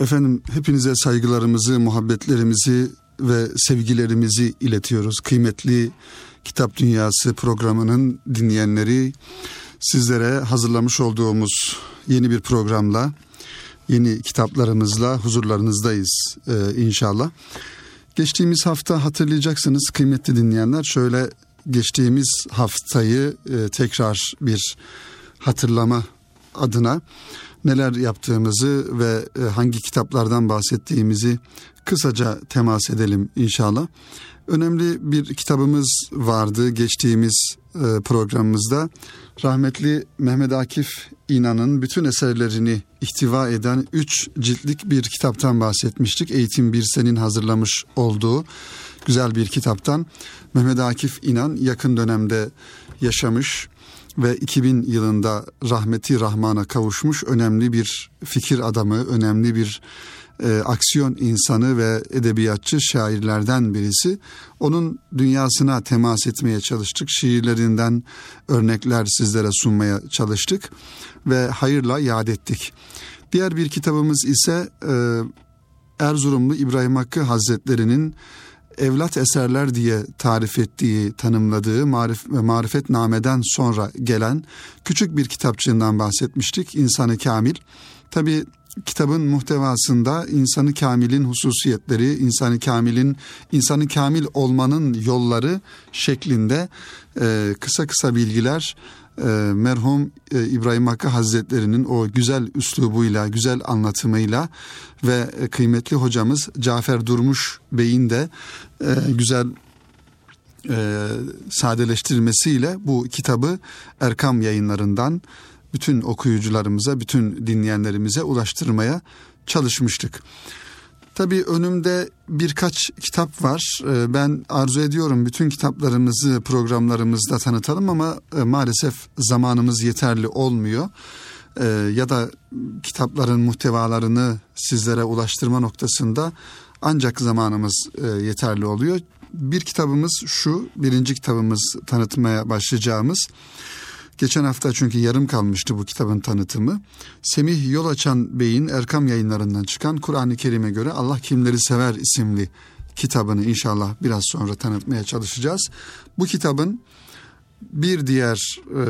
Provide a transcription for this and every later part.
Efendim hepinize saygılarımızı, muhabbetlerimizi ve sevgilerimizi iletiyoruz. Kıymetli Kitap Dünyası programının dinleyenleri sizlere hazırlamış olduğumuz yeni bir programla, yeni kitaplarımızla huzurlarınızdayız ee, inşallah. Geçtiğimiz hafta hatırlayacaksınız kıymetli dinleyenler şöyle geçtiğimiz haftayı e, tekrar bir hatırlama adına neler yaptığımızı ve e, hangi kitaplardan bahsettiğimizi kısaca temas edelim inşallah. Önemli bir kitabımız vardı geçtiğimiz e, programımızda. Rahmetli Mehmet Akif İnan'ın bütün eserlerini ihtiva eden üç ciltlik bir kitaptan bahsetmiştik. Eğitim Bir Senin hazırlamış olduğu güzel bir kitaptan. Mehmet Akif İnan yakın dönemde yaşamış ve 2000 yılında rahmeti rahmana kavuşmuş önemli bir fikir adamı, önemli bir e, aksiyon insanı ve edebiyatçı şairlerden birisi. Onun dünyasına temas etmeye çalıştık. Şiirlerinden örnekler sizlere sunmaya çalıştık ve hayırla yad ettik. Diğer bir kitabımız ise e, Erzurumlu İbrahim Hakkı Hazretleri'nin evlat eserler diye tarif ettiği, tanımladığı marif, marifetnameden sonra gelen küçük bir kitapçığından bahsetmiştik. İnsanı Kamil. Tabi kitabın muhtevasında insanı kamilin hususiyetleri, insanı kamilin, insanı kamil olmanın yolları şeklinde e, kısa kısa bilgiler e, merhum e, İbrahim Hakkı Hazretleri'nin o güzel üslubuyla, güzel anlatımıyla ve e, kıymetli hocamız Cafer Durmuş Bey'in de e, güzel e, sadeleştirmesiyle bu kitabı Erkam yayınlarından bütün okuyucularımıza, bütün dinleyenlerimize ulaştırmaya çalışmıştık. Tabii önümde birkaç kitap var. Ee, ben arzu ediyorum bütün kitaplarımızı programlarımızda tanıtalım ama e, maalesef zamanımız yeterli olmuyor. Ee, ya da kitapların muhtevalarını sizlere ulaştırma noktasında ancak zamanımız e, yeterli oluyor. Bir kitabımız şu, birinci kitabımız tanıtmaya başlayacağımız Geçen hafta çünkü yarım kalmıştı bu kitabın tanıtımı. Semih Yol Açan Bey'in Erkam yayınlarından çıkan Kur'an-ı Kerim'e göre Allah Kimleri Sever isimli kitabını inşallah biraz sonra tanıtmaya çalışacağız. Bu kitabın bir diğer e,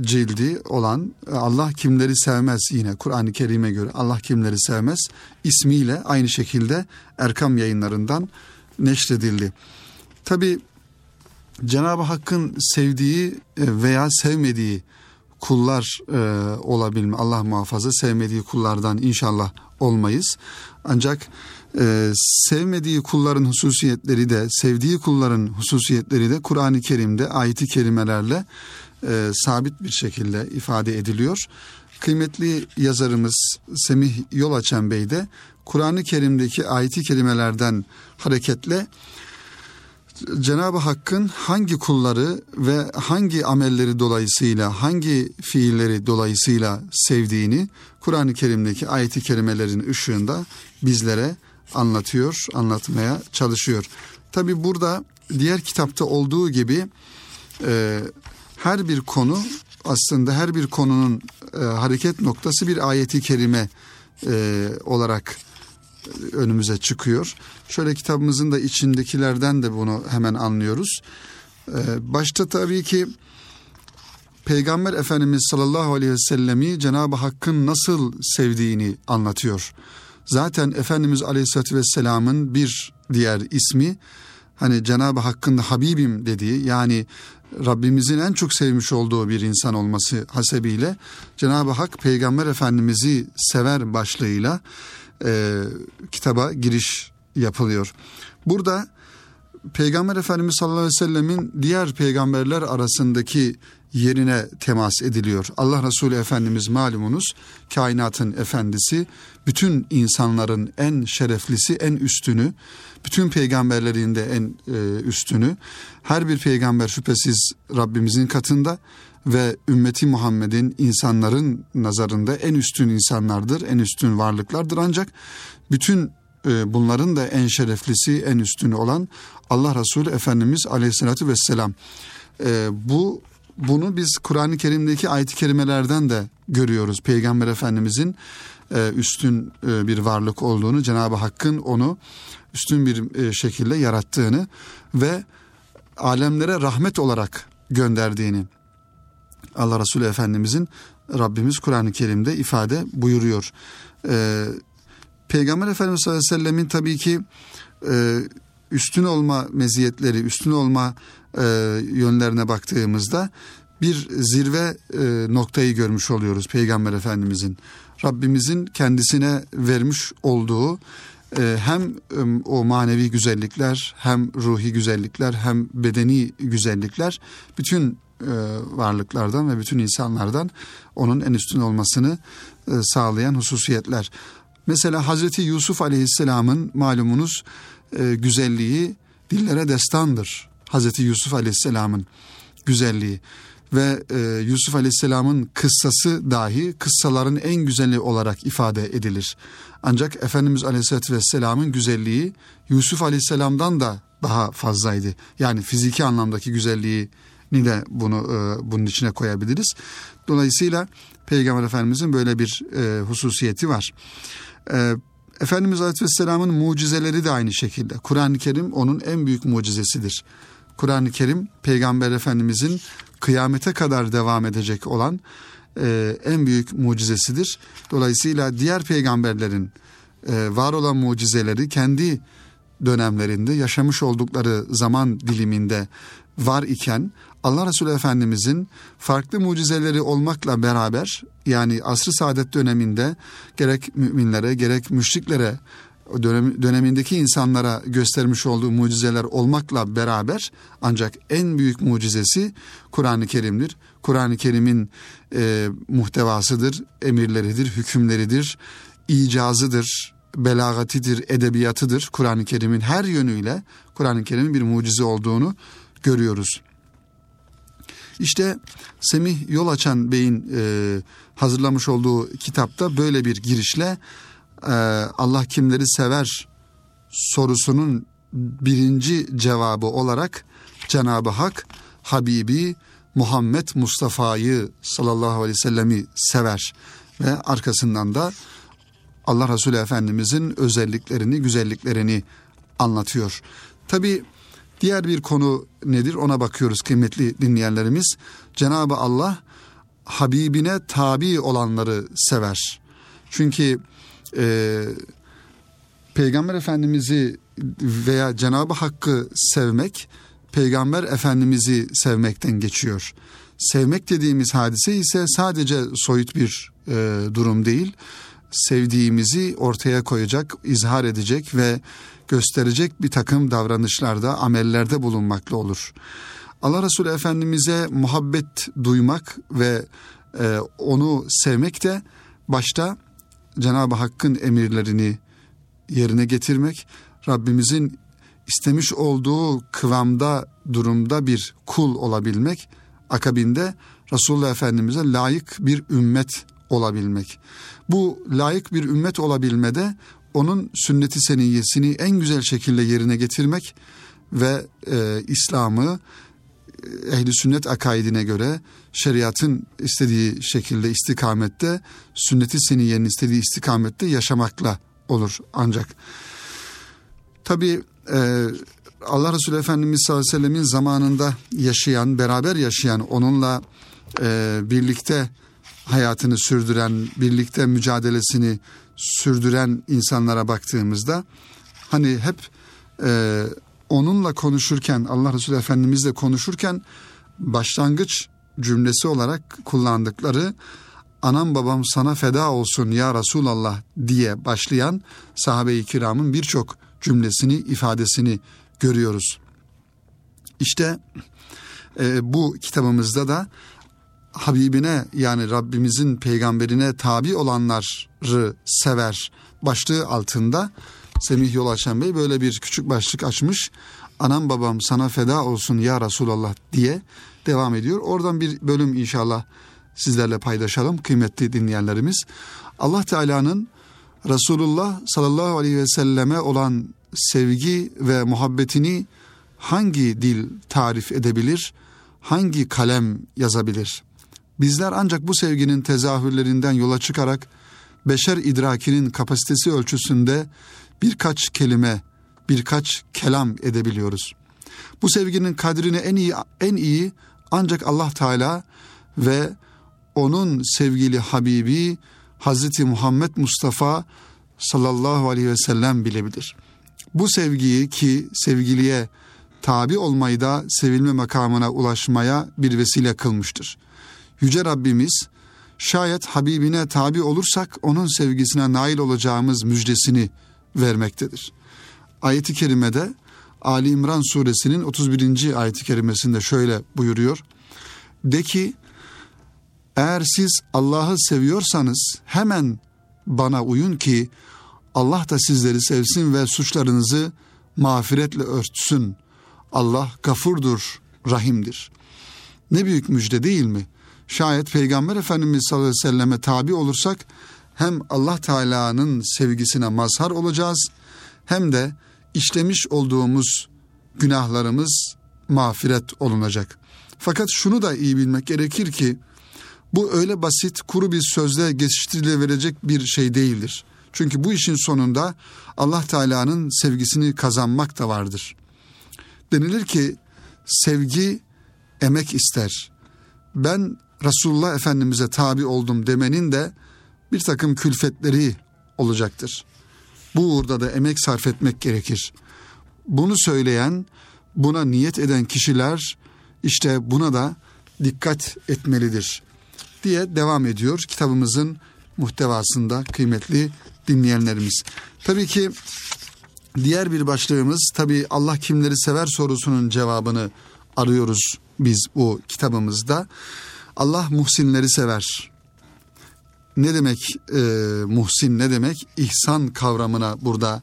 cildi olan Allah kimleri sevmez yine Kur'an-ı Kerim'e göre Allah kimleri sevmez ismiyle aynı şekilde Erkam yayınlarından neşredildi. Tabi Cenab-ı Hakk'ın sevdiği e, veya sevmediği kullar e, olabilme Allah muhafaza sevmediği kullardan inşallah olmayız. Ancak e, sevmediği kulların hususiyetleri de sevdiği kulların hususiyetleri de Kur'an-ı Kerim'de ayeti kerimelerle e, sabit bir şekilde ifade ediliyor. Kıymetli yazarımız Semih Yolaçen Bey de Kur'an-ı Kerim'deki ayeti kelimelerden hareketle Cenab-ı Hakk'ın hangi kulları ve hangi amelleri dolayısıyla, hangi fiilleri dolayısıyla sevdiğini Kur'an-ı Kerim'deki ayeti kerimelerin ışığında bizlere anlatıyor, anlatmaya çalışıyor. Tabi burada diğer kitapta olduğu gibi e, her bir konu aslında her bir konunun e, hareket noktası bir ayeti kerime e, olarak önümüze çıkıyor. Şöyle kitabımızın da içindekilerden de bunu hemen anlıyoruz. Ee, başta tabii ki Peygamber Efendimiz sallallahu aleyhi ve sellemi Cenab-ı Hakk'ın nasıl sevdiğini anlatıyor. Zaten Efendimiz aleyhissalatü vesselamın bir diğer ismi hani Cenab-ı Hakk'ın Habibim dediği yani Rabbimizin en çok sevmiş olduğu bir insan olması hasebiyle Cenab-ı Hak Peygamber Efendimiz'i sever başlığıyla e, kitaba giriş yapılıyor. Burada Peygamber Efendimiz sallallahu aleyhi ve sellemin diğer peygamberler arasındaki yerine temas ediliyor. Allah Resulü Efendimiz malumunuz kainatın efendisi, bütün insanların en şereflisi, en üstünü, bütün peygamberlerin de en e, üstünü. Her bir peygamber şüphesiz Rabbimizin katında ve ümmeti Muhammed'in insanların nazarında en üstün insanlardır, en üstün varlıklardır. Ancak bütün e, bunların da en şereflisi, en üstünü olan Allah Resulü Efendimiz Aleyhisselatü Vesselam. E, bu bunu biz Kur'an-ı Kerim'deki ayet-i kerimelerden de görüyoruz. Peygamber Efendimizin e, üstün bir varlık olduğunu, Cenab-ı Hakk'ın onu üstün bir şekilde yarattığını ve alemlere rahmet olarak gönderdiğini Allah Resulü Efendimizin Rabbimiz Kur'an-ı Kerim'de ifade buyuruyor. Ee, Peygamber Efendimiz sallallahu aleyhi ve sellemin tabii ki e, üstün olma meziyetleri, üstün olma e, yönlerine baktığımızda bir zirve e, noktayı görmüş oluyoruz Peygamber Efendimizin. Rabbimizin kendisine vermiş olduğu e, hem e, o manevi güzellikler hem ruhi güzellikler hem bedeni güzellikler bütün varlıklardan ve bütün insanlardan onun en üstün olmasını e, sağlayan hususiyetler. Mesela Hazreti Yusuf Aleyhisselam'ın malumunuz e, güzelliği dillere destandır. Hazreti Yusuf Aleyhisselam'ın güzelliği ve e, Yusuf Aleyhisselam'ın kıssası dahi kıssaların en güzeli olarak ifade edilir. Ancak Efendimiz Aleyhisselatü Vesselam'ın güzelliği Yusuf Aleyhisselam'dan da daha fazlaydı. Yani fiziki anlamdaki güzelliği ni de bunu e, bunun içine koyabiliriz. Dolayısıyla Peygamber Efendimizin böyle bir e, hususiyeti var. E, Efendimiz Aleyhisselam'ın mucizeleri de aynı şekilde. Kur'an-ı Kerim onun en büyük mucizesidir. Kur'an-ı Kerim Peygamber Efendimizin kıyamete kadar devam edecek olan e, en büyük mucizesidir. Dolayısıyla diğer peygamberlerin e, var olan mucizeleri kendi dönemlerinde yaşamış oldukları zaman diliminde var iken Allah Resulü Efendimizin farklı mucizeleri olmakla beraber yani asr-ı saadet döneminde gerek müminlere gerek müşriklere dönem, dönemindeki insanlara göstermiş olduğu mucizeler olmakla beraber ancak en büyük mucizesi Kur'an-ı Kerim'dir. Kur'an-ı Kerim'in e, muhtevasıdır, emirleridir, hükümleridir, icazıdır, belagatidir, edebiyatıdır. Kur'an-ı Kerim'in her yönüyle Kur'an-ı Kerim'in bir mucize olduğunu görüyoruz. İşte Semih Yol Açan Bey'in e, hazırlamış olduğu kitapta böyle bir girişle e, Allah kimleri sever sorusunun birinci cevabı olarak Cenab-ı Hak Habibi Muhammed Mustafa'yı sallallahu aleyhi ve sellemi sever ve arkasından da Allah Resulü Efendimizin özelliklerini, güzelliklerini anlatıyor. Tabi diğer bir konu nedir ona bakıyoruz kıymetli dinleyenlerimiz. Cenab-ı Allah Habibine tabi olanları sever. Çünkü e, Peygamber Efendimiz'i veya Cenab-ı Hakk'ı sevmek Peygamber Efendimiz'i sevmekten geçiyor. Sevmek dediğimiz hadise ise sadece soyut bir e, durum değil. Sevdiğimizi ortaya koyacak, izhar edecek ve gösterecek bir takım davranışlarda, amellerde bulunmakla olur. Allah Resulü Efendimiz'e muhabbet duymak ve e, onu sevmek de başta Cenab-ı Hakk'ın emirlerini yerine getirmek, Rabbimizin istemiş olduğu kıvamda, durumda bir kul olabilmek, akabinde Resulullah Efendimiz'e layık bir ümmet olabilmek. Bu layık bir ümmet olabilmede onun sünneti seniyyesini en güzel şekilde yerine getirmek ve e, İslam'ı e, ehli sünnet akaidine göre şeriatın istediği şekilde istikamette sünneti seniyyenin istediği istikamette yaşamakla olur ancak. Tabi e, Allah Resulü Efendimiz sallallahu aleyhi ve sellemin zamanında yaşayan, beraber yaşayan, onunla e, birlikte hayatını sürdüren, birlikte mücadelesini sürdüren insanlara baktığımızda hani hep e, onunla konuşurken Allah Resulü Efendimizle konuşurken başlangıç cümlesi olarak kullandıkları anam babam sana feda olsun ya Resulallah diye başlayan sahabe-i kiramın birçok cümlesini ifadesini görüyoruz. İşte e, bu kitabımızda da Habibine yani Rabbimizin peygamberine tabi olanları sever başlığı altında Semih Yol Açan Bey böyle bir küçük başlık açmış. Anam babam sana feda olsun ya Resulallah diye devam ediyor. Oradan bir bölüm inşallah sizlerle paylaşalım kıymetli dinleyenlerimiz. Allah Teala'nın Resulullah sallallahu aleyhi ve selleme olan sevgi ve muhabbetini hangi dil tarif edebilir, hangi kalem yazabilir? Bizler ancak bu sevginin tezahürlerinden yola çıkarak beşer idrakinin kapasitesi ölçüsünde birkaç kelime, birkaç kelam edebiliyoruz. Bu sevginin kadrini en iyi en iyi ancak Allah Teala ve onun sevgili Habibi Hazreti Muhammed Mustafa sallallahu aleyhi ve sellem bilebilir. Bu sevgiyi ki sevgiliye tabi olmayı da sevilme makamına ulaşmaya bir vesile kılmıştır. Yüce Rabbimiz şayet Habibine tabi olursak onun sevgisine nail olacağımız müjdesini vermektedir. Ayet-i kerimede Ali İmran suresinin 31. ayet-i kerimesinde şöyle buyuruyor. De ki eğer siz Allah'ı seviyorsanız hemen bana uyun ki Allah da sizleri sevsin ve suçlarınızı mağfiretle örtsün. Allah gafurdur, rahimdir. Ne büyük müjde değil mi? Şayet Peygamber Efendimiz sallallahu aleyhi ve selleme tabi olursak hem Allah Teala'nın sevgisine mazhar olacağız hem de işlemiş olduğumuz günahlarımız mağfiret olunacak. Fakat şunu da iyi bilmek gerekir ki bu öyle basit kuru bir sözle geçiştirilebilecek bir şey değildir. Çünkü bu işin sonunda Allah Teala'nın sevgisini kazanmak da vardır. Denilir ki sevgi emek ister. Ben Resulullah Efendimiz'e tabi oldum demenin de bir takım külfetleri olacaktır. Bu uğurda da emek sarf etmek gerekir. Bunu söyleyen, buna niyet eden kişiler işte buna da dikkat etmelidir diye devam ediyor kitabımızın muhtevasında kıymetli dinleyenlerimiz. Tabii ki diğer bir başlığımız tabii Allah kimleri sever sorusunun cevabını arıyoruz biz bu kitabımızda. Allah muhsinleri sever. Ne demek e, muhsin ne demek? İhsan kavramına burada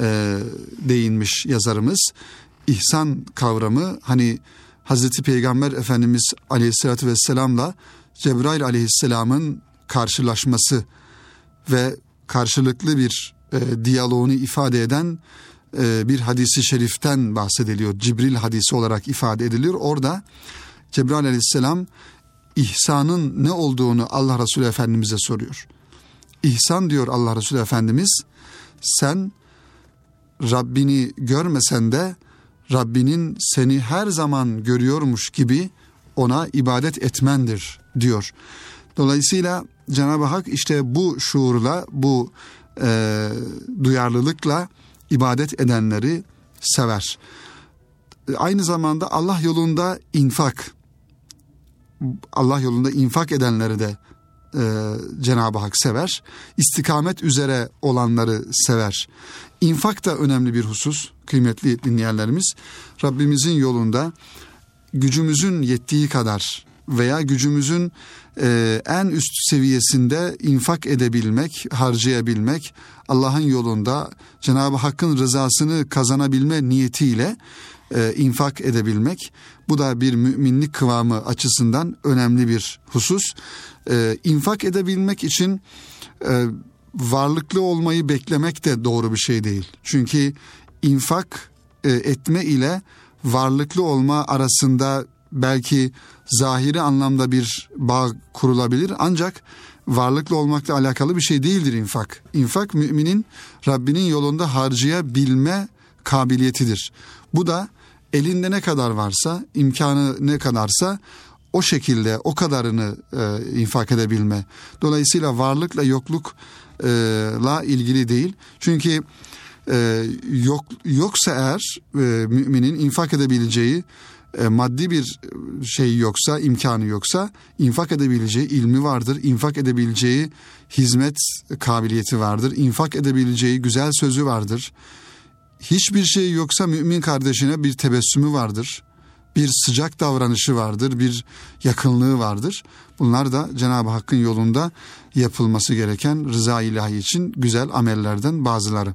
e, değinmiş yazarımız. İhsan kavramı hani Hazreti Peygamber Efendimiz Aleyhisselatü Vesselam'la Cebrail Aleyhisselam'ın karşılaşması ve karşılıklı bir e, diyaloğunu ifade eden e, bir hadisi şeriften bahsediliyor. Cibril hadisi olarak ifade ediliyor. Orada Cebrail aleyhisselam ihsanın ne olduğunu Allah Resulü Efendimiz'e soruyor. İhsan diyor Allah Resulü Efendimiz sen Rabbini görmesen de Rabbinin seni her zaman görüyormuş gibi ona ibadet etmendir diyor. Dolayısıyla Cenab-ı Hak işte bu şuurla, bu e, duyarlılıkla ibadet edenleri sever. Aynı zamanda Allah yolunda infak, Allah yolunda infak edenleri de e, Cenab-ı Hak sever. İstikamet üzere olanları sever. İnfak da önemli bir husus kıymetli dinleyenlerimiz. Rabbimizin yolunda gücümüzün yettiği kadar veya gücümüzün e, en üst seviyesinde infak edebilmek, harcayabilmek, Allah'ın yolunda Cenab-ı Hakk'ın rızasını kazanabilme niyetiyle e, infak edebilmek. Bu da bir müminlik kıvamı açısından önemli bir husus. E, infak edebilmek için e, varlıklı olmayı beklemek de doğru bir şey değil. Çünkü infak e, etme ile varlıklı olma arasında belki zahiri anlamda bir bağ kurulabilir ancak varlıklı olmakla alakalı bir şey değildir infak. İnfak müminin Rabbinin yolunda harcayabilme kabiliyetidir. Bu da elinde ne kadar varsa, imkanı ne kadarsa o şekilde o kadarını e, infak edebilme. Dolayısıyla varlıkla yoklukla ilgili değil. Çünkü e, yok yoksa eğer e, müminin infak edebileceği e, maddi bir şey yoksa, imkanı yoksa infak edebileceği ilmi vardır. infak edebileceği hizmet kabiliyeti vardır. infak edebileceği güzel sözü vardır. Hiçbir şey yoksa mümin kardeşine bir tebessümü vardır. Bir sıcak davranışı vardır, bir yakınlığı vardır. Bunlar da Cenab-ı Hakk'ın yolunda yapılması gereken rıza ilahi için güzel amellerden bazıları.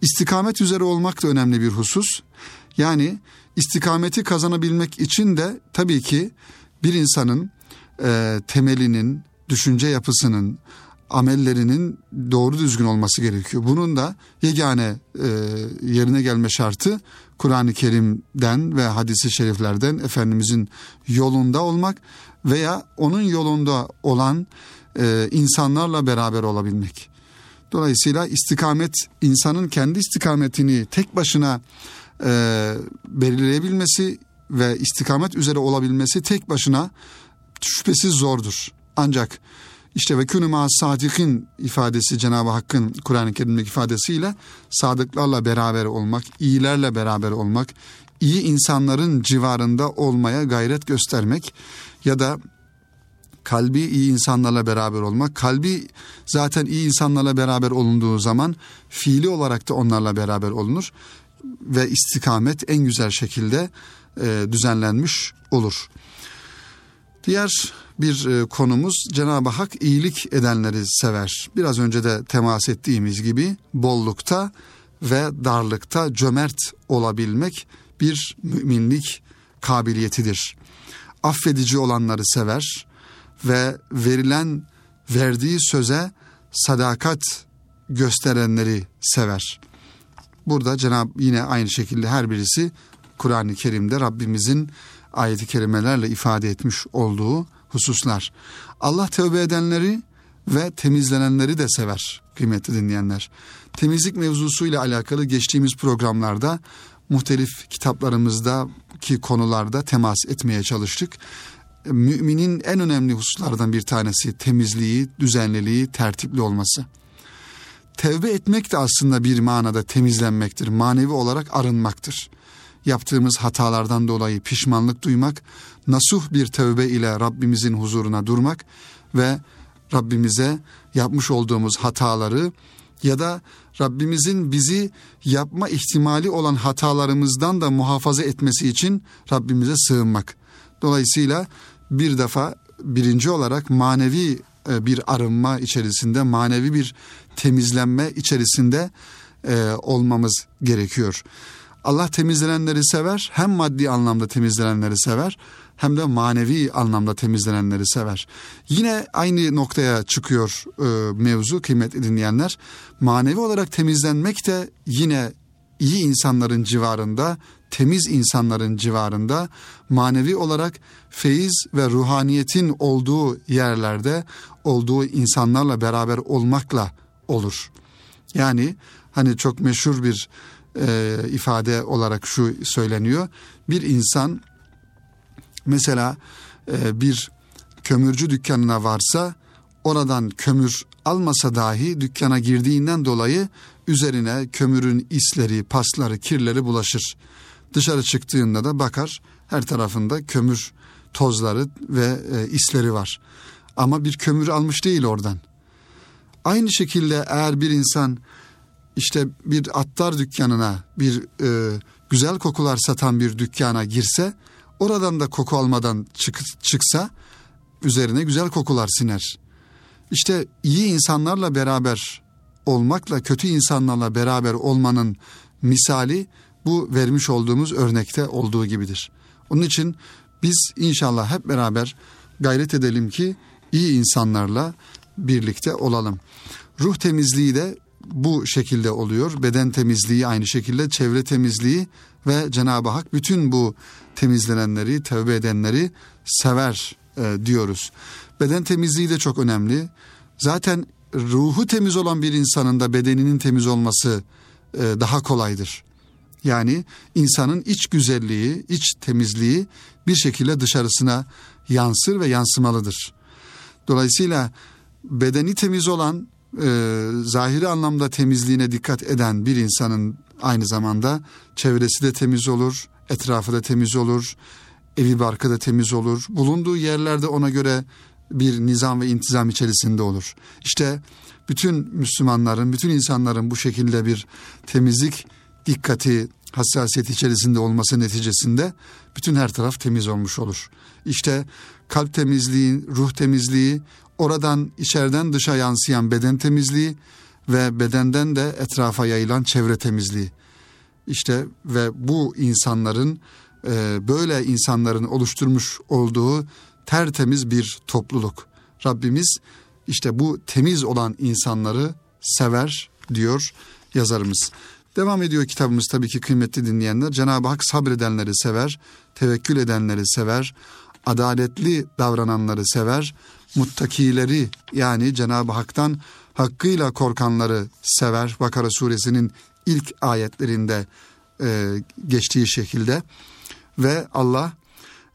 İstikamet üzere olmak da önemli bir husus. Yani istikameti kazanabilmek için de tabii ki bir insanın e, temelinin, düşünce yapısının, amellerinin doğru düzgün olması gerekiyor. Bunun da yegane e, yerine gelme şartı Kur'an-ı Kerim'den ve hadisi şeriflerden Efendimizin yolunda olmak veya onun yolunda olan e, insanlarla beraber olabilmek. Dolayısıyla istikamet insanın kendi istikametini tek başına e, belirleyebilmesi ve istikamet üzere olabilmesi tek başına şüphesiz zordur. Ancak işte ve künü ma sadikin ifadesi Cenab-ı Hakk'ın Kur'an-ı Kerim'deki ifadesiyle sadıklarla beraber olmak, iyilerle beraber olmak, iyi insanların civarında olmaya gayret göstermek ya da kalbi iyi insanlarla beraber olmak. Kalbi zaten iyi insanlarla beraber olunduğu zaman fiili olarak da onlarla beraber olunur ve istikamet en güzel şekilde e, düzenlenmiş olur. Diğer bir e, konumuz Cenab-ı Hak iyilik edenleri sever. Biraz önce de temas ettiğimiz gibi bollukta ve darlıkta cömert olabilmek bir müminlik kabiliyetidir. Affedici olanları sever ve verilen verdiği söze sadakat gösterenleri sever. Burada Cenab yine aynı şekilde her birisi Kur'an-ı Kerim'de Rabbimizin ayeti kerimelerle ifade etmiş olduğu hususlar. Allah tövbe edenleri ve temizlenenleri de sever kıymetli dinleyenler. Temizlik mevzusuyla alakalı geçtiğimiz programlarda muhtelif kitaplarımızdaki konularda temas etmeye çalıştık. Müminin en önemli hususlardan bir tanesi temizliği, düzenliliği, tertipli olması. Tevbe etmek de aslında bir manada temizlenmektir. Manevi olarak arınmaktır. Yaptığımız hatalardan dolayı pişmanlık duymak, nasuh bir tövbe ile Rabbimizin huzuruna durmak ve Rabbimize yapmış olduğumuz hataları ya da Rabbimizin bizi yapma ihtimali olan hatalarımızdan da muhafaza etmesi için Rabbimize sığınmak. Dolayısıyla bir defa birinci olarak manevi e, bir arınma içerisinde, manevi bir temizlenme içerisinde e, olmamız gerekiyor. Allah temizlenenleri sever, hem maddi anlamda temizlenenleri sever, hem de manevi anlamda temizlenenleri sever. Yine aynı noktaya çıkıyor e, mevzu kıymetli dinleyenler. Manevi olarak temizlenmek de yine iyi insanların civarında, temiz insanların civarında, manevi olarak feyiz ve ruhaniyetin olduğu yerlerde, olduğu insanlarla beraber olmakla olur. Yani hani çok meşhur bir e, ifade olarak şu söyleniyor. Bir insan mesela e, bir kömürcü dükkanına varsa oradan kömür almasa dahi dükkana girdiğinden dolayı üzerine kömürün isleri, pasları, kirleri bulaşır. Dışarı çıktığında da bakar her tarafında kömür tozları ve e, isleri var. Ama bir kömür almış değil oradan. Aynı şekilde eğer bir insan işte bir attar dükkanına bir e, güzel kokular satan bir dükkana girse oradan da koku almadan çık, çıksa üzerine güzel kokular siner. İşte iyi insanlarla beraber olmakla kötü insanlarla beraber olmanın misali bu vermiş olduğumuz örnekte olduğu gibidir. Onun için biz inşallah hep beraber gayret edelim ki iyi insanlarla birlikte olalım. Ruh temizliği de bu şekilde oluyor. Beden temizliği aynı şekilde çevre temizliği ve Cenab-ı Hak bütün bu temizlenenleri, tevbe edenleri sever e, diyoruz. Beden temizliği de çok önemli. Zaten ruhu temiz olan bir insanın da bedeninin temiz olması e, daha kolaydır. Yani insanın iç güzelliği, iç temizliği bir şekilde dışarısına yansır ve yansımalıdır. Dolayısıyla bedeni temiz olan, e, zahiri anlamda temizliğine dikkat eden bir insanın aynı zamanda çevresi de temiz olur, etrafı da temiz olur, evi barkı da temiz olur. Bulunduğu yerlerde ona göre bir nizam ve intizam içerisinde olur. İşte bütün Müslümanların, bütün insanların bu şekilde bir temizlik dikkati, hassasiyet içerisinde olması neticesinde bütün her taraf temiz olmuş olur. İşte kalp temizliği, ruh temizliği, oradan içeriden dışa yansıyan beden temizliği ve bedenden de etrafa yayılan çevre temizliği. İşte ve bu insanların e, böyle insanların oluşturmuş olduğu tertemiz bir topluluk. Rabbimiz işte bu temiz olan insanları sever diyor yazarımız. Devam ediyor kitabımız tabii ki kıymetli dinleyenler. Cenab-ı Hak sabredenleri sever, tevekkül edenleri sever, adaletli davrananları sever, muttakileri yani Cenab-ı Hak'tan hakkıyla korkanları sever. Bakara suresinin ilk ayetlerinde e, geçtiği şekilde ve Allah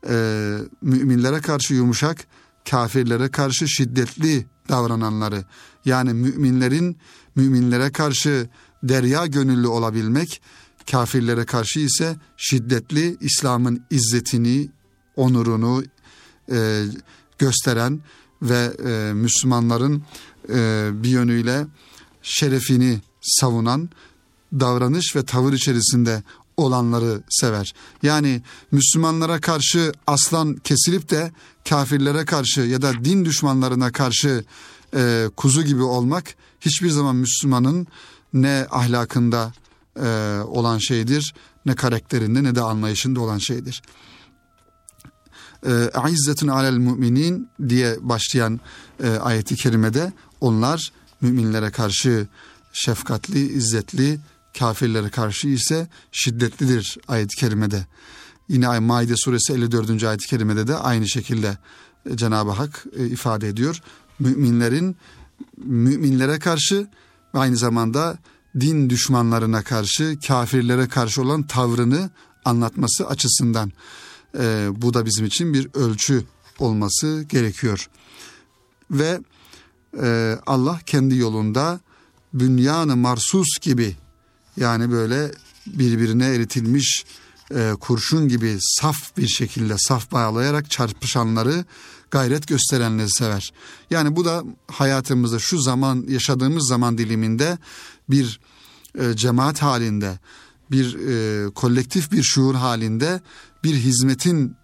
e, müminlere karşı yumuşak, kafirlere karşı şiddetli davrananları yani müminlerin müminlere karşı derya gönüllü olabilmek, kafirlere karşı ise şiddetli İslam'ın izzetini, onurunu e, gösteren ve e, Müslümanların e, bir yönüyle şerefini savunan davranış ve tavır içerisinde olanları sever. Yani Müslümanlara karşı aslan kesilip de kafirlere karşı ya da din düşmanlarına karşı e, kuzu gibi olmak hiçbir zaman Müslümanın ne ahlakında e, olan şeydir ne karakterinde ne de anlayışında olan şeydir. Aizzetun alel müminin diye başlayan e, ayeti kerimede onlar müminlere karşı şefkatli, izzetli, kafirlere karşı ise şiddetlidir ayet-i kerimede. Yine Maide suresi 54. ayet-i kerimede de aynı şekilde e, Cenab-ı Hak e, ifade ediyor. Müminlerin müminlere karşı ve aynı zamanda din düşmanlarına karşı, kafirlere karşı olan tavrını anlatması açısından e, bu da bizim için bir ölçü olması gerekiyor. Ve e, Allah kendi yolunda bünyanı marsus gibi yani böyle birbirine eritilmiş e, kurşun gibi saf bir şekilde saf bağlayarak çarpışanları gayret gösterenleri sever. Yani bu da hayatımızda şu zaman yaşadığımız zaman diliminde bir e, cemaat halinde bir e, kolektif bir şuur halinde bir hizmetin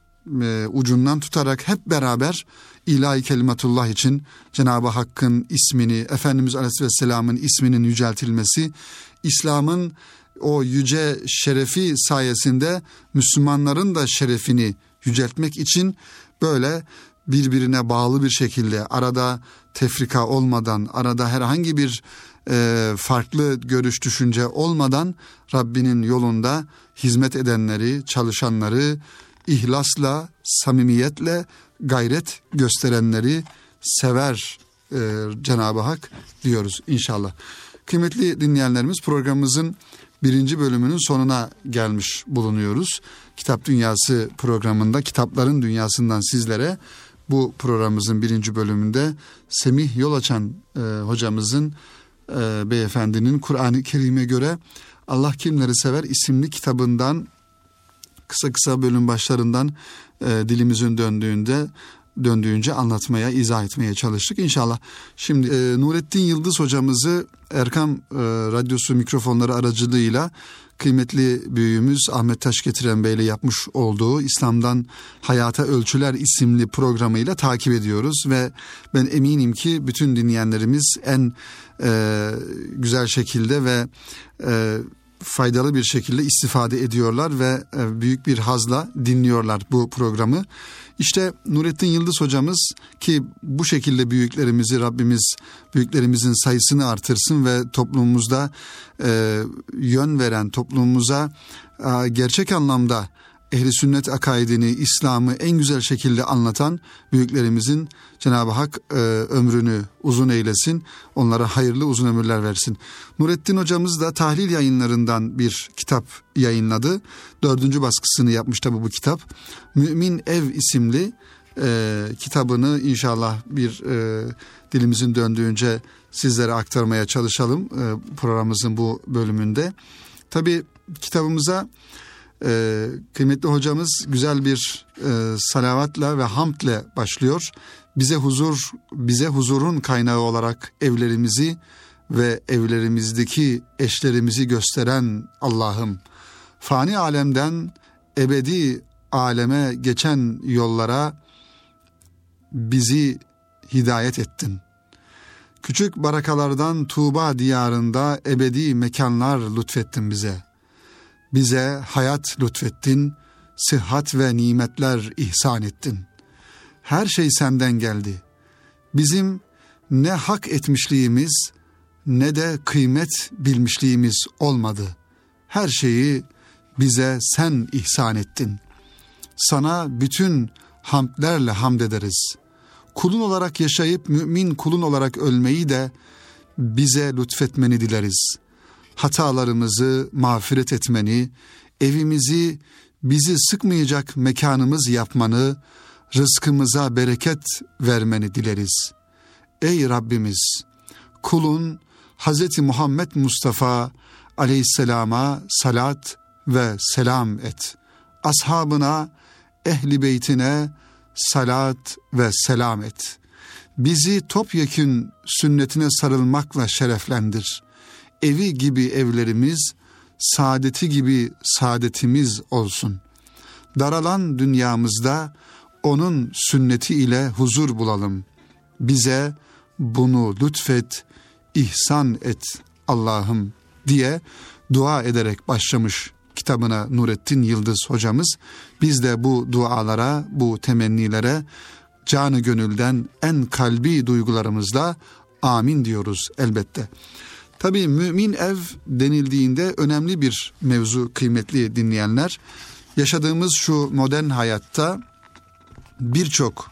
e, ucundan tutarak hep beraber ilahi kelimatullah için Cenab-ı Hakk'ın ismini, Efendimiz Aleyhisselam'ın isminin yüceltilmesi, İslam'ın o yüce şerefi sayesinde Müslümanların da şerefini yüceltmek için böyle birbirine bağlı bir şekilde arada tefrika olmadan, arada herhangi bir e, farklı görüş düşünce olmadan Rabbinin yolunda hizmet edenleri, çalışanları ihlasla, samimiyetle gayret gösterenleri sever e, Cenab-ı Hak diyoruz inşallah. Kıymetli dinleyenlerimiz programımızın birinci bölümünün sonuna gelmiş bulunuyoruz. Kitap Dünyası programında kitapların dünyasından sizlere bu programımızın birinci bölümünde Semih Yol Açan e, hocamızın e, beyefendinin Kur'an-ı Kerim'e göre Allah Kimleri Sever isimli kitabından kısa kısa bölüm başlarından e, dilimizin döndüğünde döndüğünce anlatmaya, izah etmeye çalıştık. İnşallah şimdi e, Nurettin Yıldız hocamızı Erkam e, Radyosu mikrofonları aracılığıyla kıymetli büyüğümüz Ahmet Taş Getiren Bey ile yapmış olduğu İslam'dan Hayata Ölçüler isimli programıyla takip ediyoruz ve ben eminim ki bütün dinleyenlerimiz en e, güzel şekilde ve e, faydalı bir şekilde istifade ediyorlar ve e, büyük bir hazla dinliyorlar bu programı. İşte Nurettin Yıldız hocamız ki bu şekilde büyüklerimizi Rabbimiz büyüklerimizin sayısını artırsın ve toplumumuzda e, yön veren toplumumuza e, gerçek anlamda ehli sünnet akaidini, İslam'ı en güzel şekilde anlatan büyüklerimizin Cenab-ı Hak e, ömrünü uzun eylesin. Onlara hayırlı uzun ömürler versin. Nurettin hocamız da tahlil yayınlarından bir kitap yayınladı. Dördüncü baskısını yapmış tabi bu kitap. Mümin Ev isimli e, kitabını inşallah bir e, dilimizin döndüğünce sizlere aktarmaya çalışalım e, programımızın bu bölümünde. Tabi kitabımıza ee, kıymetli hocamız güzel bir e, salavatla ve hamdle başlıyor. Bize huzur, bize huzurun kaynağı olarak evlerimizi ve evlerimizdeki eşlerimizi gösteren Allah'ım. Fani alemden ebedi aleme geçen yollara bizi hidayet ettin. Küçük barakalardan Tuğba diyarında ebedi mekanlar lütfettin bize.'' Bize hayat lütfettin, sıhhat ve nimetler ihsan ettin. Her şey senden geldi. Bizim ne hak etmişliğimiz ne de kıymet bilmişliğimiz olmadı. Her şeyi bize sen ihsan ettin. Sana bütün hamdlerle hamd ederiz. kulun olarak yaşayıp mümin kulun olarak ölmeyi de bize lütfetmeni dileriz. Hatalarımızı mağfiret etmeni, evimizi bizi sıkmayacak mekanımız yapmanı, rızkımıza bereket vermeni dileriz. Ey Rabbimiz, kulun Hz. Muhammed Mustafa aleyhisselama salat ve selam et. Ashabına, ehli beytine salat ve selam et. Bizi topyekün sünnetine sarılmakla şereflendir. Evi gibi evlerimiz, saadeti gibi saadetimiz olsun. Daralan dünyamızda onun sünneti ile huzur bulalım. Bize bunu lütfet, ihsan et Allah'ım diye dua ederek başlamış kitabına Nurettin Yıldız hocamız. Biz de bu dualara, bu temennilere canı gönülden en kalbi duygularımızla amin diyoruz elbette. Tabii mümin ev denildiğinde önemli bir mevzu kıymetli dinleyenler. Yaşadığımız şu modern hayatta birçok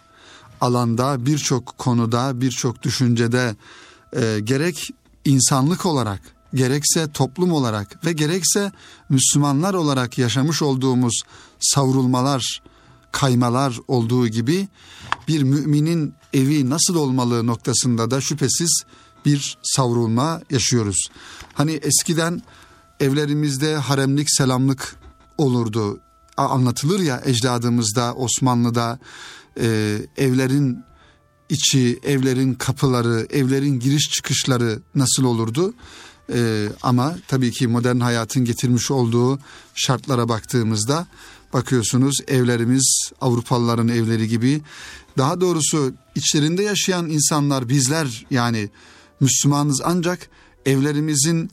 alanda, birçok konuda, birçok düşüncede e, gerek insanlık olarak, gerekse toplum olarak ve gerekse Müslümanlar olarak yaşamış olduğumuz savrulmalar, kaymalar olduğu gibi bir müminin evi nasıl olmalı noktasında da şüphesiz bir savrulma yaşıyoruz. Hani eskiden evlerimizde haremlik selamlık olurdu. Anlatılır ya ecdadımızda Osmanlı'da e, evlerin içi, evlerin kapıları, evlerin giriş çıkışları nasıl olurdu? E, ama tabii ki modern hayatın getirmiş olduğu şartlara baktığımızda bakıyorsunuz evlerimiz Avrupalıların evleri gibi. Daha doğrusu içlerinde yaşayan insanlar bizler yani Müslümanız ancak evlerimizin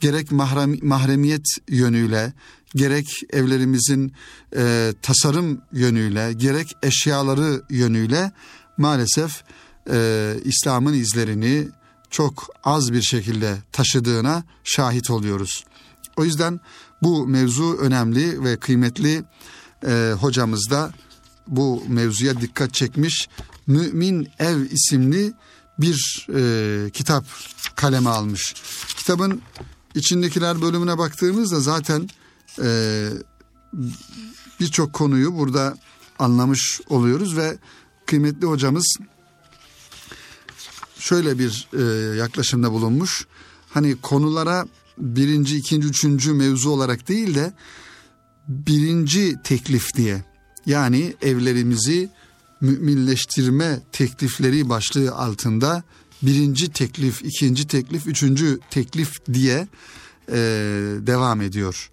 gerek mahrem, mahremiyet yönüyle gerek evlerimizin e, tasarım yönüyle gerek eşyaları yönüyle maalesef e, İslam'ın izlerini çok az bir şekilde taşıdığına şahit oluyoruz. O yüzden bu mevzu önemli ve kıymetli e, hocamız da bu mevzuya dikkat çekmiş. Mümin Ev isimli bir e, kitap kaleme almış. Kitabın içindekiler bölümüne baktığımızda zaten e, birçok konuyu burada anlamış oluyoruz ve kıymetli hocamız şöyle bir e, yaklaşımda bulunmuş. Hani konulara birinci, ikinci, üçüncü mevzu olarak değil de birinci teklif diye yani evlerimizi müminleştirme teklifleri başlığı altında birinci teklif, ikinci teklif, üçüncü teklif diye e, devam ediyor.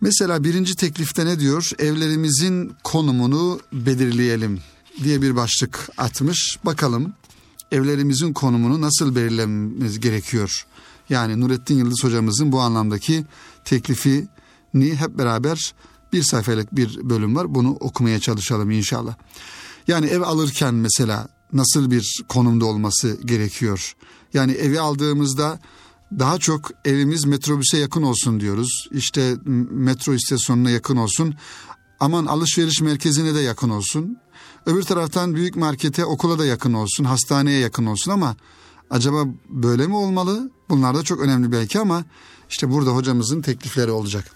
Mesela birinci teklifte ne diyor? Evlerimizin konumunu belirleyelim diye bir başlık atmış. Bakalım evlerimizin konumunu nasıl belirlememiz gerekiyor? Yani Nurettin Yıldız hocamızın bu anlamdaki teklifini hep beraber bir sayfalık bir bölüm var. Bunu okumaya çalışalım inşallah. Yani ev alırken mesela nasıl bir konumda olması gerekiyor? Yani evi aldığımızda daha çok evimiz metrobüse yakın olsun diyoruz. İşte metro istasyonuna yakın olsun. Aman alışveriş merkezine de yakın olsun. Öbür taraftan büyük markete, okula da yakın olsun, hastaneye yakın olsun ama acaba böyle mi olmalı? Bunlar da çok önemli belki ama işte burada hocamızın teklifleri olacak.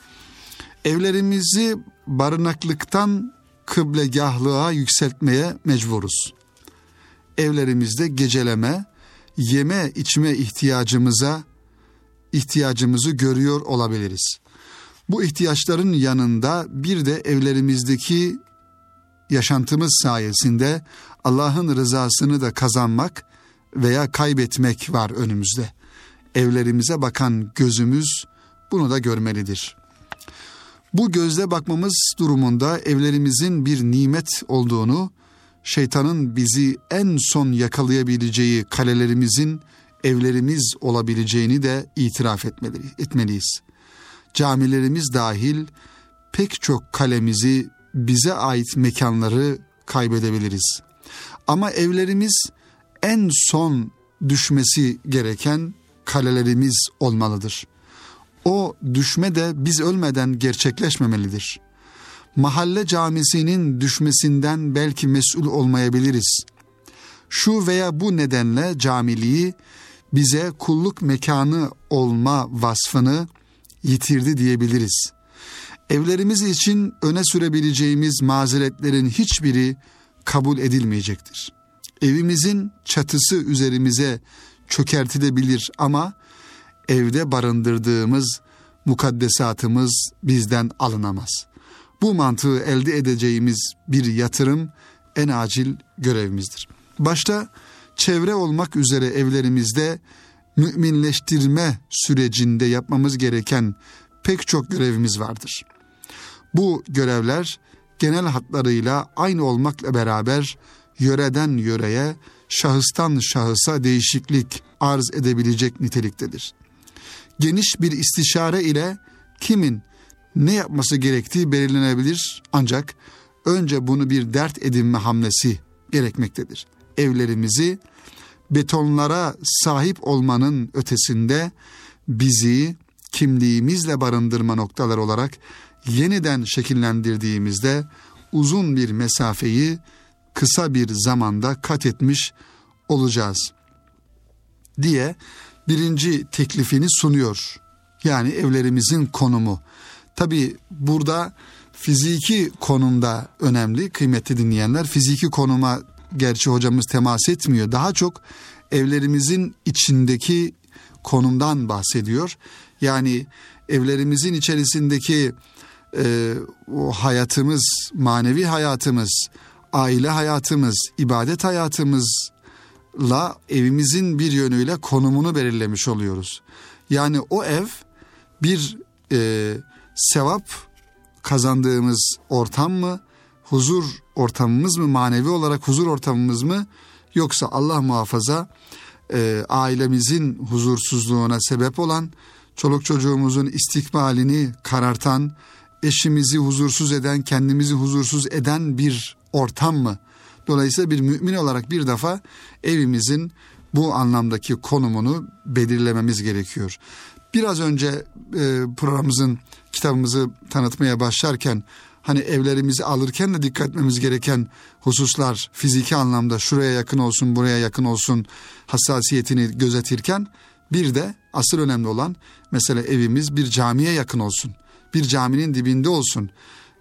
Evlerimizi barınaklıktan kıblegahlığa yükseltmeye mecburuz. Evlerimizde geceleme, yeme içme ihtiyacımıza ihtiyacımızı görüyor olabiliriz. Bu ihtiyaçların yanında bir de evlerimizdeki yaşantımız sayesinde Allah'ın rızasını da kazanmak veya kaybetmek var önümüzde. Evlerimize bakan gözümüz bunu da görmelidir. Bu gözle bakmamız durumunda evlerimizin bir nimet olduğunu, şeytanın bizi en son yakalayabileceği kalelerimizin evlerimiz olabileceğini de itiraf etmeli, etmeliyiz. Camilerimiz dahil pek çok kalemizi bize ait mekanları kaybedebiliriz. Ama evlerimiz en son düşmesi gereken kalelerimiz olmalıdır. O düşme de biz ölmeden gerçekleşmemelidir. mahalle camisinin düşmesinden belki mesul olmayabiliriz. Şu veya bu nedenle camiliği bize kulluk mekanı olma vasfını yitirdi diyebiliriz. Evlerimiz için öne sürebileceğimiz mazeretlerin hiçbiri kabul edilmeyecektir. Evimizin çatısı üzerimize çökertilebilir ama evde barındırdığımız mukaddesatımız bizden alınamaz. Bu mantığı elde edeceğimiz bir yatırım en acil görevimizdir. Başta çevre olmak üzere evlerimizde müminleştirme sürecinde yapmamız gereken pek çok görevimiz vardır. Bu görevler genel hatlarıyla aynı olmakla beraber yöreden yöreye, şahıstan şahısa değişiklik arz edebilecek niteliktedir. Geniş bir istişare ile kimin ne yapması gerektiği belirlenebilir ancak önce bunu bir dert edinme hamlesi gerekmektedir. Evlerimizi betonlara sahip olmanın ötesinde bizi kimliğimizle barındırma noktalar olarak yeniden şekillendirdiğimizde uzun bir mesafeyi kısa bir zamanda kat etmiş olacağız diye birinci teklifini sunuyor. Yani evlerimizin konumu. Tabi burada fiziki konumda önemli kıymetli dinleyenler. Fiziki konuma gerçi hocamız temas etmiyor. Daha çok evlerimizin içindeki konumdan bahsediyor. Yani evlerimizin içerisindeki e, o hayatımız, manevi hayatımız, aile hayatımız, ibadet hayatımızla evimizin bir yönüyle konumunu belirlemiş oluyoruz. Yani o ev bir e, sevap kazandığımız ortam mı, huzur ortamımız mı, manevi olarak huzur ortamımız mı, yoksa Allah muhafaza e, ailemizin huzursuzluğuna sebep olan, çoluk çocuğumuzun istikbalini karartan, eşimizi huzursuz eden, kendimizi huzursuz eden bir ortam mı? Dolayısıyla bir mümin olarak bir defa evimizin bu anlamdaki konumunu belirlememiz gerekiyor. Biraz önce e, programımızın kitabımızı tanıtmaya başlarken hani evlerimizi alırken de dikkat etmemiz gereken hususlar fiziki anlamda şuraya yakın olsun buraya yakın olsun hassasiyetini gözetirken bir de asıl önemli olan mesela evimiz bir camiye yakın olsun. Bir caminin dibinde olsun.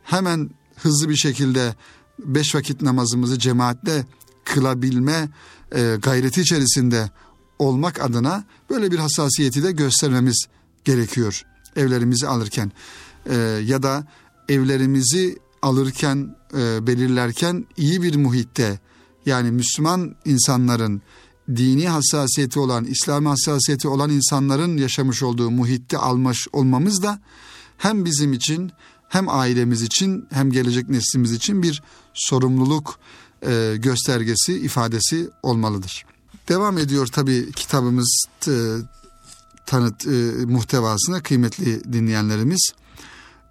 Hemen hızlı bir şekilde beş vakit namazımızı cemaatle kılabilme e, gayreti içerisinde olmak adına böyle bir hassasiyeti de göstermemiz gerekiyor evlerimizi alırken. E, ya da evlerimizi alırken e, belirlerken iyi bir muhitte yani Müslüman insanların dini hassasiyeti olan, İslami hassasiyeti olan insanların yaşamış olduğu muhitte almış olmamız da hem bizim için hem ailemiz için hem gelecek neslimiz için bir sorumluluk e, göstergesi, ifadesi olmalıdır. Devam ediyor tabi kitabımız e, tanıt e, muhtevasına kıymetli dinleyenlerimiz.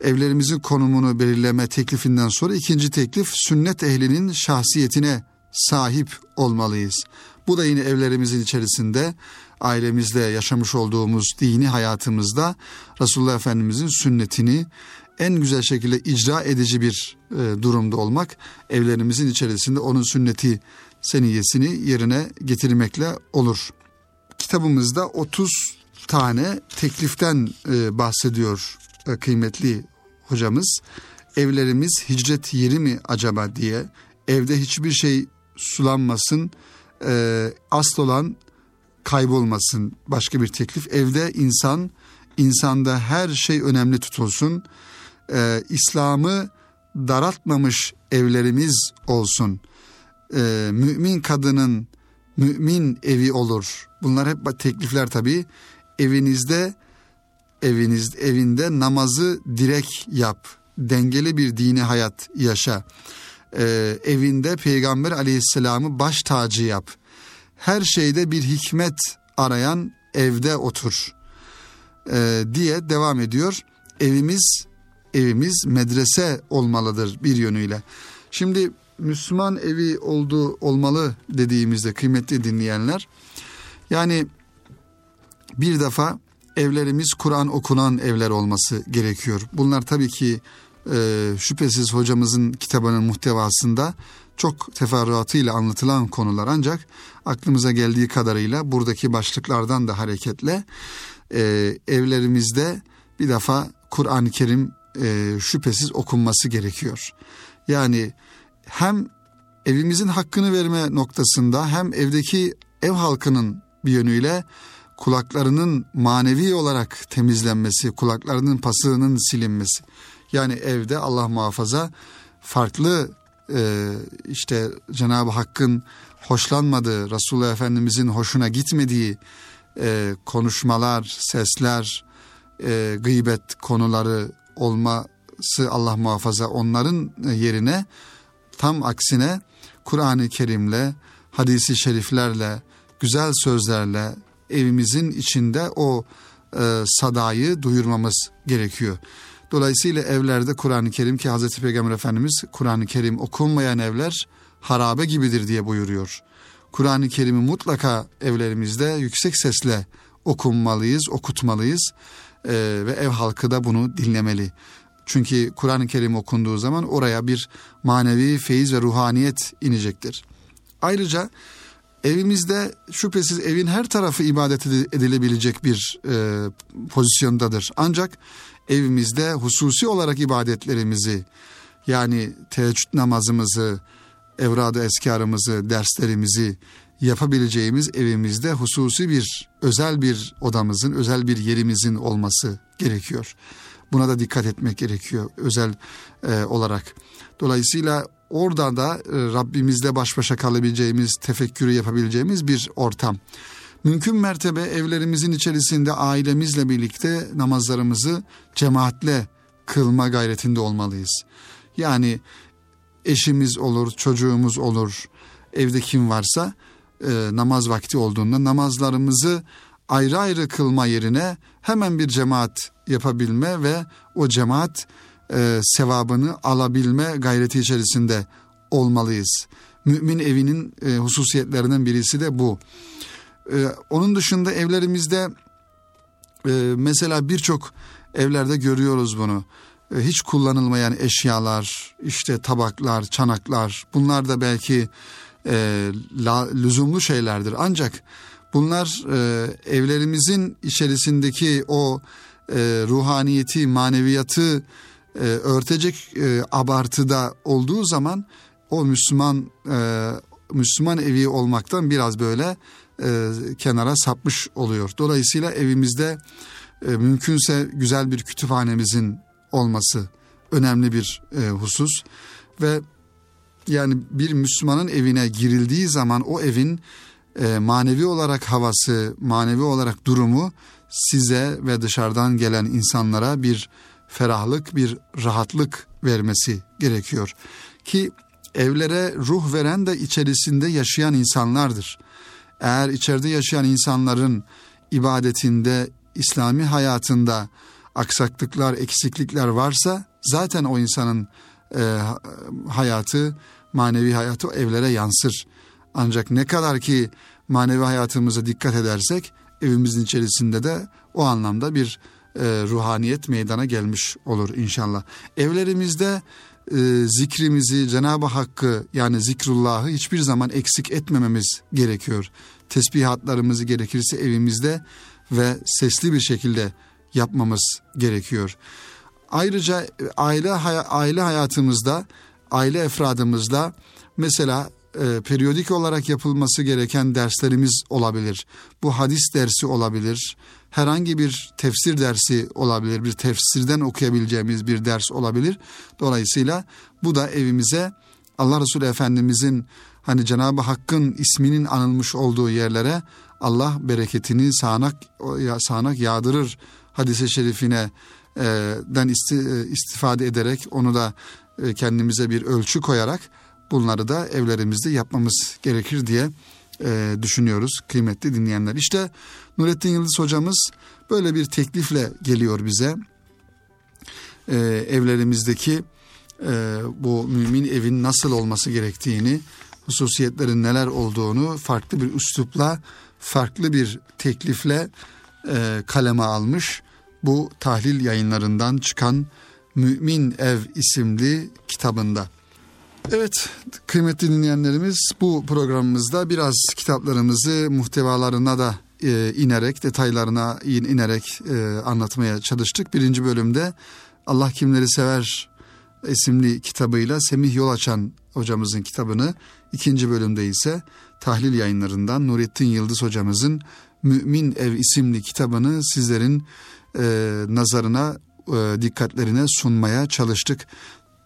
Evlerimizin konumunu belirleme teklifinden sonra ikinci teklif sünnet ehlinin şahsiyetine sahip olmalıyız. Bu da yine evlerimizin içerisinde ailemizde yaşamış olduğumuz dini hayatımızda Resulullah Efendimizin sünnetini en güzel şekilde icra edici bir e, durumda olmak evlerimizin içerisinde onun sünneti seniyesini yerine getirmekle olur. Kitabımızda 30 tane tekliften e, bahsediyor e, kıymetli hocamız. Evlerimiz hicret yeri mi acaba diye evde hiçbir şey sulanmasın, e, asıl olan kaybolmasın başka bir teklif. Evde insan, insanda her şey önemli tutulsun. E, İslam'ı daraltmamış evlerimiz olsun. E, mümin kadının mümin evi olur. Bunlar hep teklifler tabii. Evinizde eviniz evinde namazı direk yap. Dengeli bir dini hayat yaşa. Ee, evinde Peygamber Aleyhisselam'ı baş tacı yap. Her şeyde bir hikmet arayan evde otur. Ee, diye devam ediyor. Evimiz evimiz medrese olmalıdır bir yönüyle. Şimdi Müslüman evi olduğu olmalı dediğimizde kıymetli dinleyenler yani bir defa evlerimiz Kur'an okunan evler olması gerekiyor. Bunlar tabii ki e, şüphesiz hocamızın kitabının muhtevasında çok teferruatıyla anlatılan konular ancak aklımıza geldiği kadarıyla buradaki başlıklardan da hareketle e, evlerimizde bir defa Kur'an-ı Kerim e, şüphesiz okunması gerekiyor. Yani hem evimizin hakkını verme noktasında hem evdeki ev halkının bir yönüyle kulaklarının manevi olarak temizlenmesi, kulaklarının pasığının silinmesi. Yani evde Allah muhafaza farklı e, işte Cenab-ı Hakk'ın hoşlanmadığı, Resulullah Efendimizin hoşuna gitmediği e, konuşmalar, sesler, e, gıybet konuları olması Allah muhafaza onların yerine tam aksine Kur'an-ı Kerim'le, hadisi şeriflerle, güzel sözlerle evimizin içinde o e, sadayı duyurmamız gerekiyor. Dolayısıyla evlerde Kur'an-ı Kerim ki Hazreti Peygamber Efendimiz Kur'an-ı Kerim okunmayan evler harabe gibidir diye buyuruyor. Kur'an-ı Kerim'i mutlaka evlerimizde yüksek sesle okunmalıyız, okutmalıyız ee, ve ev halkı da bunu dinlemeli. Çünkü Kur'an-ı Kerim okunduğu zaman oraya bir manevi feyiz ve ruhaniyet inecektir. Ayrıca evimizde şüphesiz evin her tarafı ibadet edilebilecek bir e, pozisyondadır. Ancak evimizde hususi olarak ibadetlerimizi yani teheccüd namazımızı, evrad-ı eskarımızı, derslerimizi yapabileceğimiz evimizde hususi bir özel bir odamızın, özel bir yerimizin olması gerekiyor. Buna da dikkat etmek gerekiyor özel e, olarak. Dolayısıyla orada da e, Rabbimizle baş başa kalabileceğimiz, tefekkürü yapabileceğimiz bir ortam. Mümkün mertebe evlerimizin içerisinde ailemizle birlikte namazlarımızı cemaatle kılma gayretinde olmalıyız. Yani eşimiz olur, çocuğumuz olur, evde kim varsa e, namaz vakti olduğunda namazlarımızı ayrı ayrı kılma yerine hemen bir cemaat yapabilme ve o cemaat e, sevabını alabilme gayreti içerisinde olmalıyız. Mümin evinin e, hususiyetlerinden birisi de bu. E, onun dışında evlerimizde e, mesela birçok evlerde görüyoruz bunu. E, hiç kullanılmayan eşyalar, işte tabaklar, çanaklar bunlar da belki e, la, lüzumlu şeylerdir. Ancak bunlar e, evlerimizin içerisindeki o e, ruhaniyeti, maneviyatı e, örtecek e, abartıda olduğu zaman o Müslüman e, Müslüman evi olmaktan biraz böyle e, kenara sapmış oluyor. Dolayısıyla evimizde e, mümkünse güzel bir kütüphanemizin olması önemli bir e, husus ve yani bir Müslümanın evine girildiği zaman o evin e, manevi olarak havası, manevi olarak durumu size ve dışarıdan gelen insanlara bir ferahlık, bir rahatlık vermesi gerekiyor. Ki evlere ruh veren de içerisinde yaşayan insanlardır. Eğer içeride yaşayan insanların ibadetinde, İslami hayatında aksaklıklar, eksiklikler varsa zaten o insanın e, hayatı, manevi hayatı evlere yansır. Ancak ne kadar ki manevi hayatımıza dikkat edersek evimizin içerisinde de o anlamda bir e, ruhaniyet meydana gelmiş olur inşallah. Evlerimizde e, zikrimizi, Cenab-ı Hakk'ı yani zikrullahı hiçbir zaman eksik etmememiz gerekiyor. Tesbihatlarımızı gerekirse evimizde ve sesli bir şekilde yapmamız gerekiyor. Ayrıca aile aile hayatımızda, aile efradımızda mesela e, periyodik olarak yapılması gereken derslerimiz olabilir. Bu hadis dersi olabilir. Herhangi bir tefsir dersi olabilir. Bir tefsirden okuyabileceğimiz bir ders olabilir. Dolayısıyla bu da evimize Allah Resulü Efendimizin hani Cenab-ı Hakk'ın isminin anılmış olduğu yerlere Allah bereketini sağanak sağanak yağdırır hadise şerifine e, den isti, e, istifade ederek onu da e, kendimize bir ölçü koyarak bunları da evlerimizde yapmamız gerekir diye e, düşünüyoruz kıymetli dinleyenler. İşte Nurettin Yıldız hocamız böyle bir teklifle geliyor bize. Evlerimizdeki bu mümin evin nasıl olması gerektiğini, hususiyetlerin neler olduğunu farklı bir üslupla, farklı bir teklifle e, kaleme almış. Bu tahlil yayınlarından çıkan Mümin Ev isimli kitabında. Evet kıymetli dinleyenlerimiz bu programımızda biraz kitaplarımızı muhtevalarına da e, inerek detaylarına in, inerek e, anlatmaya çalıştık. Birinci bölümde Allah kimleri sever isimli kitabıyla Semih Yol Açan hocamızın kitabını ikinci bölümde ise tahlil yayınlarından Nurettin Yıldız hocamızın Mümin Ev isimli kitabını sizlerin e, nazarına e, dikkatlerine sunmaya çalıştık.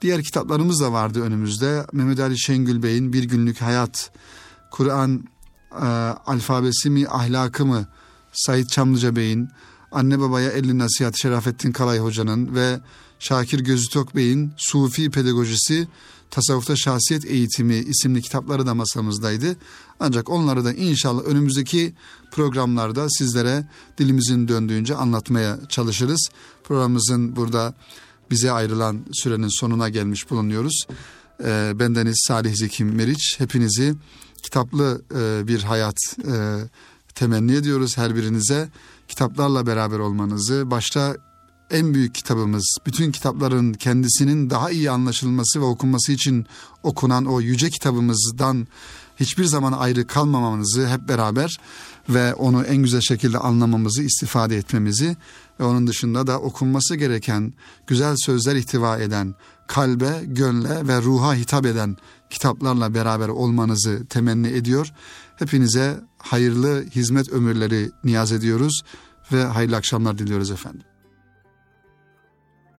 Diğer kitaplarımız da vardı önümüzde. Mehmet Ali Şengül Bey'in Bir Günlük Hayat, Kur'an e, alfabesi mi ahlakı mı Said Çamlıca Bey'in, Anne Babaya Elli Nasihat Şerafettin Kalay Hoca'nın ve Şakir Gözütok Bey'in Sufi Pedagojisi Tasavvufta Şahsiyet Eğitimi isimli kitapları da masamızdaydı. Ancak onları da inşallah önümüzdeki programlarda sizlere dilimizin döndüğünce anlatmaya çalışırız. Programımızın burada bize ayrılan sürenin sonuna gelmiş bulunuyoruz. Ee, bendeniz Salih Zeki Meriç. Hepinizi kitaplı e, bir hayat e, temenni ediyoruz her birinize. Kitaplarla beraber olmanızı, başta en büyük kitabımız, bütün kitapların kendisinin daha iyi anlaşılması ve okunması için okunan o yüce kitabımızdan hiçbir zaman ayrı kalmamamızı hep beraber ve onu en güzel şekilde anlamamızı, istifade etmemizi ve onun dışında da okunması gereken güzel sözler ihtiva eden, kalbe, gönle ve ruha hitap eden kitaplarla beraber olmanızı temenni ediyor. Hepinize hayırlı hizmet ömürleri niyaz ediyoruz ve hayırlı akşamlar diliyoruz efendim.